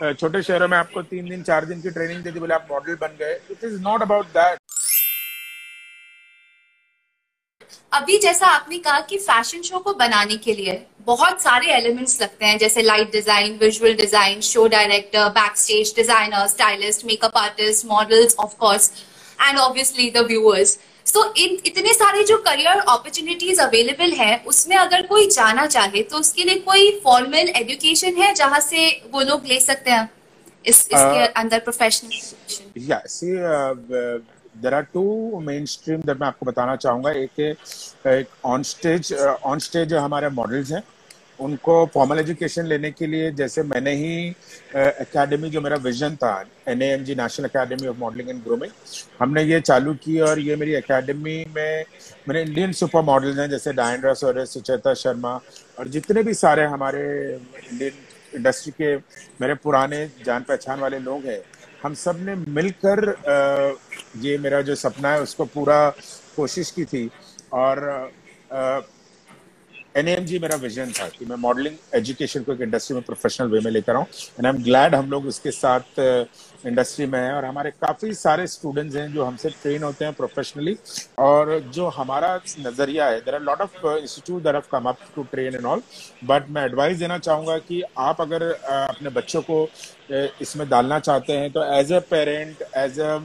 छोटे शहरों में आपको तीन दिन, चार दिन की ट्रेनिंग दे दी बोले आप मॉडल बन गए। It is not about that अभी जैसा आपने कहा कि फ़ैशन शो को बनाने के लिए बहुत सारे एलिमेंट्स लगते हैं, जैसे light design visual design show director back stage designer stylist makeup artist models of course and obviously the viewers so इन इतने सारे जो करियर अपॉर्चुनिटीज़ अवेलेबल है उसमें अगर कोई जाना चाहे तो उसके लिए कोई फॉर्मल एजुकेशन है जहाँ से वो लोग ले सकते हैं? इस इसके uh, अंदर प्रोफेशनल या see there are two main stream मैं आपको बताना चाहूँगा। एक एक ऑन स्टेज ऑन स्टेज हमारे मॉडल्स हैं। उनको फॉर्मल एजुकेशन लेने के लिए जैसे मैंने ही एकेडमी जो मेरा विजन था N M G national academy of modelling and grooming हमने ये चालू की और ये मेरी एकेडमी में मेरे इंडियन सुपर मॉडल्स हैं, जैसे डायन सोरेस सुचेता शर्मा और जितने भी सारे हमारे इंडियन इंडस्ट्री के मेरे पुराने जान पहचान वाले लोग हैं, हम सबने मिलकर ये मेरा जो सपना है, उसको पूरा कोशिश की थी और एन जी मेरा विजन था कि मैं मॉडलिंग एजुकेशन को एक इंडस्ट्री में प्रोफेशनल वे में लेकर आऊँ। एंड आई एम ग्लैड हम लोग उसके साथ इंडस्ट्री में हैं और हमारे काफ़ी सारे स्टूडेंट्स हैं जो हमसे ट्रेन होते हैं प्रोफेशनली और जो हमारा नज़रिया है there are lot of institute there of come up to train and all but मैं एडवाइस देना चाहूँगा कि आप अगर अपने बच्चों को इसमें डालना चाहते हैं तो as a parent as a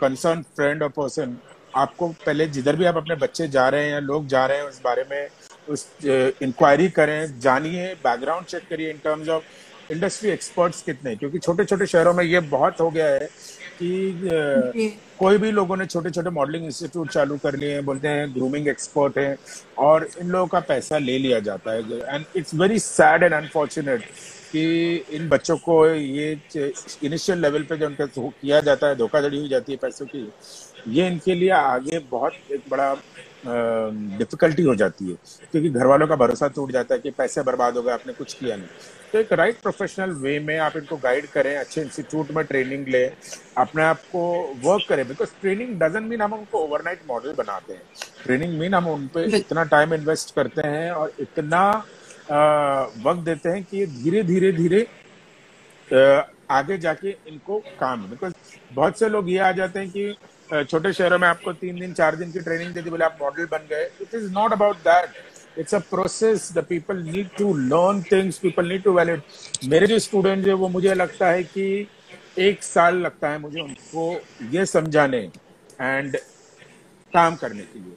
concern friend और पर्सन आपको पहले जिधर भी आप अपने बच्चे जा रहे हैं या लोग जा रहे हैं उस बारे में उस इंक्वायरी करें, जानिए बैकग्राउंड चेक करिए in terms of industry experts कितने? क्योंकि छोटे छोटे शहरों में ये बहुत हो गया है कि कोई भी लोगों ने छोटे छोटे मॉडलिंग इंस्टीट्यूट चालू कर लिए हैं बोलते हैं ग्रूमिंग एक्सपर्ट हैं और इन लोगों का पैसा ले लिया जाता है। And it's very sad and unfortunate कि इन बच्चों को ये इनिशियल लेवल पे जो उनका किया जाता है धोखाधड़ी हो जाती है पैसों की ये इनके लिए आगे बहुत एक बड़ा डिफिकल्टी हो जाती है क्योंकि घर वालों का भरोसा टूट जाता है कि पैसे बर्बाद हो गए आपने कुछ किया नहीं। तो एक राइट प्रोफेशनल वे में आप इनको गाइड करें अच्छे इंस्टीट्यूट में ट्रेनिंग लें अपने आप को वर्क करें बिकॉज़ ट्रेनिंग डजन मीन हम उनको ओवरनाइट मॉडल बनाते हैं। ट्रेनिंग मीन हम उन पर इतना टाइम इन्वेस्ट करते हैं और इतना वक्त देते हैं कि धीरे धीरे धीरे आगे जाके इनको काम बिकॉज़ बहुत से लोग ये आ जाते हैं कि छोटे शहरों में आपको तीन दिन, चार दिन की ट्रेनिंग दे दी बोले, आप मॉडल बन गए। It is not about that it's a process the people need to learn things people need to value it मेरे जो स्टूडेंट है, वो मुझे लगता है कि एक साल लगता है मुझे उनको ये समझाने एंड काम करने के लिए।